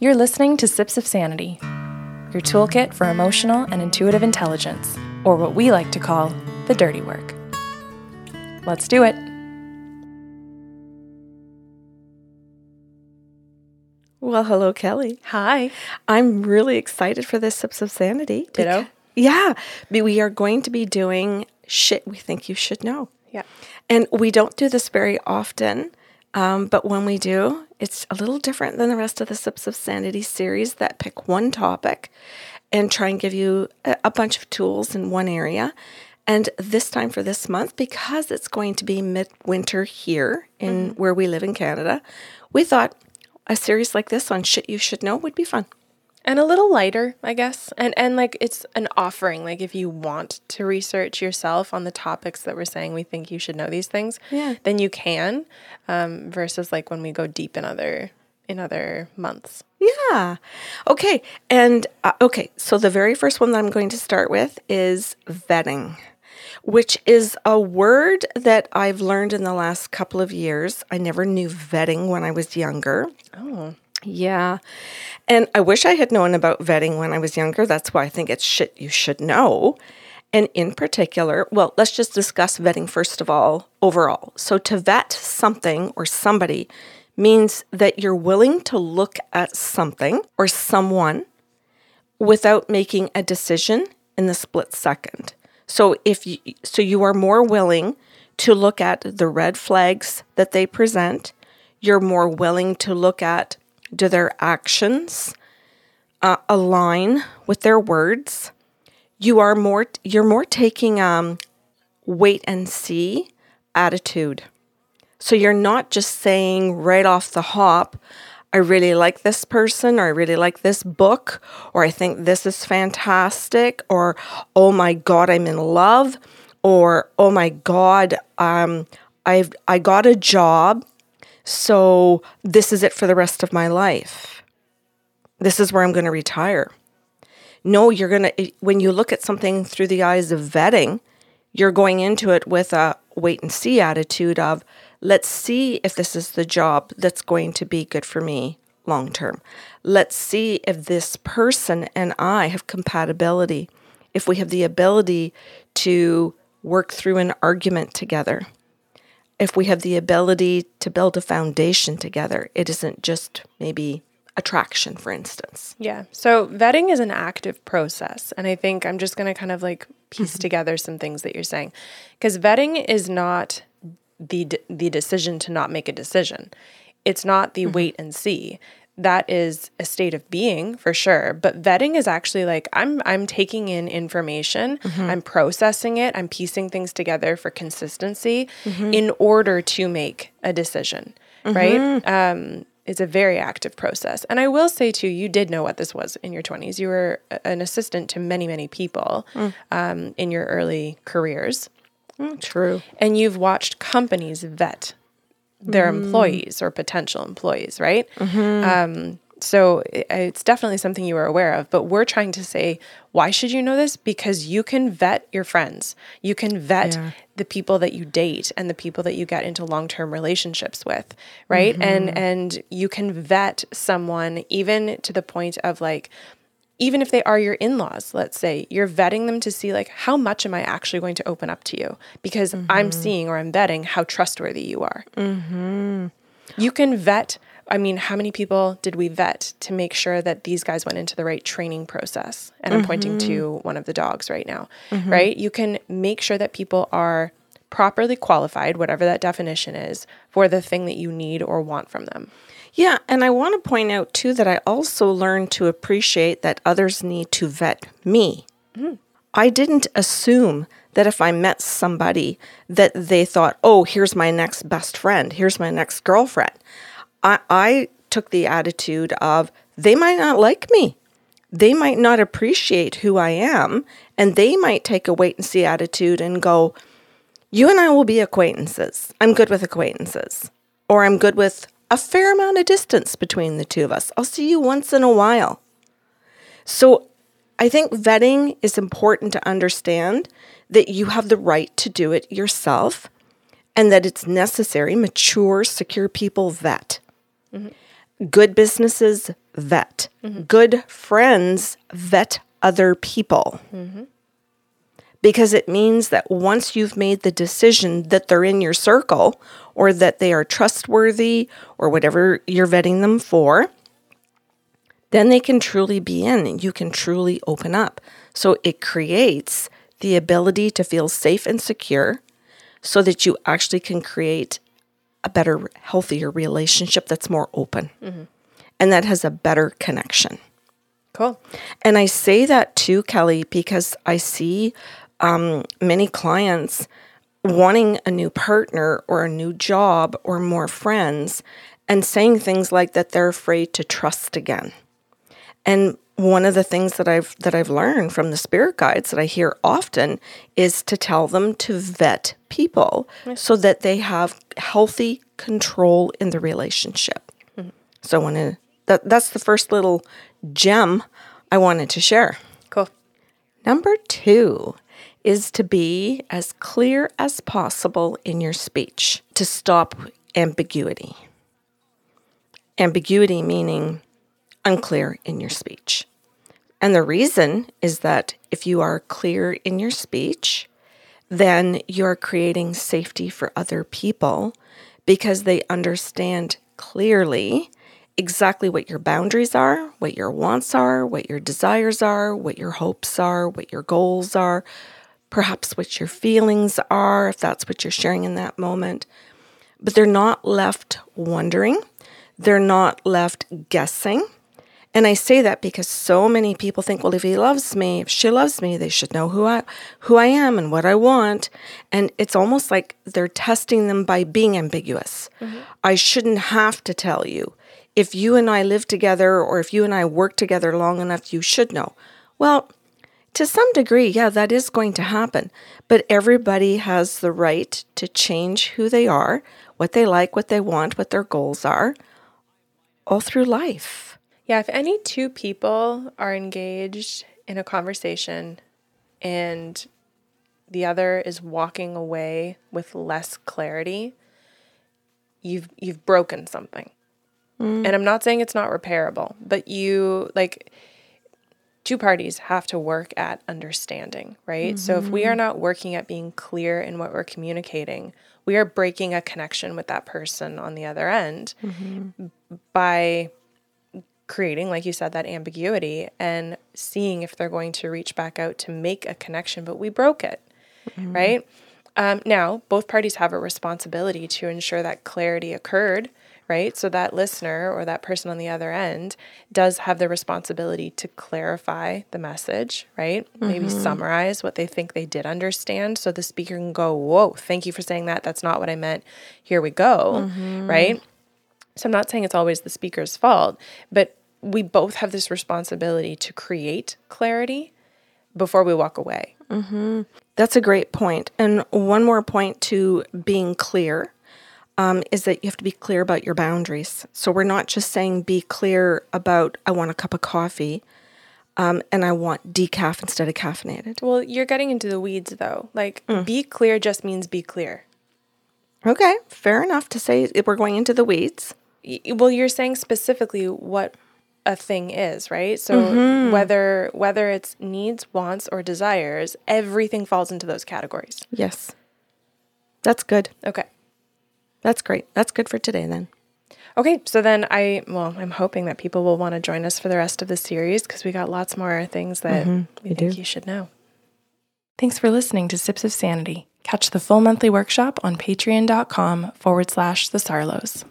You're listening to Sips of Sanity, your toolkit for emotional and intuitive intelligence, or what we like to call the dirty work. Let's do it. Well, hello, Kelly. Hi. I'm really excited for this Sips of Sanity. Ditto. beca- Yeah. We are going to be doing shit we think you should know. Yeah. And we don't do this very often, um, but when we do, it's a little different than the rest of the Sips of Sanity series that pick one topic and try and give you a, a bunch of tools in one area. And this time for this month, because it's going to be midwinter here in where we live in Canada, we thought a series like this on shit you should know would be fun. And a little lighter, I guess. And and like it's an offering. Like if you want to research yourself on the topics that we're saying we think you should know these things, Yeah. then you can. Um, versus like when we go deep in other in other months. Yeah. Okay. And uh, okay, so the very first one that I'm going to start with is vetting, which is a word that I've learned in the last couple of years. I never knew vetting when I was younger. Oh. Yeah. And I wish I had known about vetting when I was younger. That's why I think it's shit you should know. And in particular, well, let's just discuss vetting first of all, overall. So to vet something or somebody means that you're willing to look at something or someone without making a decision in the split second. So if you, so you are more willing to look at the red flags that they present, you're more willing to look at do their actions uh, align with their words. You are more you're more taking um wait and see attitude. So you're not just saying right off the hop, I really like this person, or I really like this book, or I think this is fantastic, or oh my God, I'm in love, or oh my God, um, I've I got a job, so this is it for the rest of my life. This is where I'm going to retire. No, you're going to, when you look at something through the eyes of vetting, you're going into it with a wait and see attitude of, let's see if this is the job that's going to be good for me long term. Let's see if this person and I have compatibility, if we have the ability to work through an argument together, if we have the ability to build a foundation together. It isn't just maybe attraction, for instance. Yeah. So vetting is an active process. And I think I'm just going to kind of like piece mm-hmm. together some things that you're saying. Because vetting is not the, d- the decision to not make a decision, it's not the mm-hmm. wait and see. That is a state of being for sure. But vetting is actually like I'm I'm taking in information, mm-hmm. I'm processing it, I'm piecing things together for consistency mm-hmm. in order to make a decision. Mm-hmm. Right? Um, it's a very active process. And I will say too, you did know what this was in your 20s. You were an assistant to many, many people mm. um, in your early careers. Mm, true. And you've watched companies vet their mm. employees or potential employees, right? Mm-hmm. Um, so it's definitely something you were aware of. But we're trying to say, why should you know this? Because you can vet your friends, you can vet Yeah. the people that you date and the people that you get into long-term relationships with, right? And mm-hmm. and you can vet someone even to the point of like even if they are your in-laws let's say you're vetting them to see like how much am i actually going to open up to you? Because i'm mm-hmm. seeing or i'm vetting how trustworthy you are. Mm-hmm. You can vet i mean how many people did we vet to make sure that these guys went into the right training process? And i'm pointing to mm-hmm. one of the dogs right now right? You can make sure that people are properly qualified whatever that definition is for the thing that you need or want from them Yeah, and I want to point out too that I also learned to appreciate that others need to vet me. Mm. I didn't assume that if I met somebody that they thought, "Oh, here's my next best friend, here's my next girlfriend." I I took the attitude of they might not like me. They might not appreciate who I am, and they might take a wait and see attitude and go, you and I will be acquaintances. I'm good with acquaintances. Or I'm good with a fair amount of distance between the two of us. I'll see you once in a while. So I think vetting is important to understand that you have the right to do it yourself and that it's necessary. Mature, secure people vet. Mm-hmm. Good businesses vet. Mm-hmm. Good friends vet other people. Mm-hmm. Because it means that once you've made the decision that they're in your circle or that they are trustworthy or whatever you're vetting them for, then they can truly be in and you can truly open up. So it creates the ability to feel safe and secure so that you actually can create a better, healthier relationship that's more open mm-hmm. and that has a better connection. Cool. And I say that too, Kelly, because I see um, many clients wanting a new partner or a new job or more friends and saying things like that they're afraid to trust again. And one of the things that I've that I've learned from the spirit guides that I hear often is to tell them to vet people so that they have healthy control in the relationship. So I want to that that's the first little gem I wanted to share. Cool. Number 2 is to be as clear as possible in your speech to stop ambiguity. Ambiguity meaning unclear in your speech. And the reason is that if you are clear in your speech, then you're creating safety for other people because they understand clearly exactly what your boundaries are, what your wants are, what your desires are, what your hopes are, what your goals are, perhaps what your feelings are, if that's what you're sharing in that moment. But they're not left wondering, they're not left guessing. And I say that because so many people think, well, if he loves me, if she loves me, they should know who I who I am and what I want. And it's almost like they're testing them by being ambiguous. Mm-hmm. I shouldn't have to tell you. If you and I live together or if you and I work together long enough, you should know. Well, to some degree, yeah, that is going to happen. But everybody has the right to change who they are, what they like, what they want, what their goals are, all through life. Yeah, if any two people are engaged in a conversation and the other is walking away with less clarity, you've you've broken something. Mm. And I'm not saying it's not repairable, but you like two parties have to work at understanding, right? So if we are mm-hmm. not working at being clear in what we're communicating, we are breaking a connection with that person on the other end mm-hmm. by creating, like you said, that ambiguity and seeing if they're going to reach back out to make a connection, but we broke it, mm-hmm. right? Um, now, both parties have a responsibility to ensure that clarity occurred, right? So that listener or that person on the other end does have the responsibility to clarify the message, right? Maybe mm-hmm. summarize what they think they did understand so the speaker can go, Whoa, thank you for saying that. That's not what I meant. Here we go, mm-hmm. right? So I'm not saying it's always the speaker's fault, but we both have this responsibility to create clarity before we walk away. Mm-hmm. That's a great point. And one more point to being clear um, is that you have to be clear about your boundaries. So we're not just saying be clear about, I want a cup of coffee um, and I want decaf instead of caffeinated. Well, you're getting into the weeds though. Like, be clear just means be clear. Okay, fair enough to say we're going into the weeds. Y- Well, you're saying specifically what a thing is, right? So whether whether it's needs, wants, or desires, everything falls into those categories. Yes. That's good. Okay. That's great. That's good for today then. Okay, so then I well, I'm hoping that people will want to join us for the rest of the series because we got lots more things that mm-hmm. we think you should know. Thanks for listening to Sips of Sanity. Catch the full monthly workshop on patreon.com forward slash the Sarlos.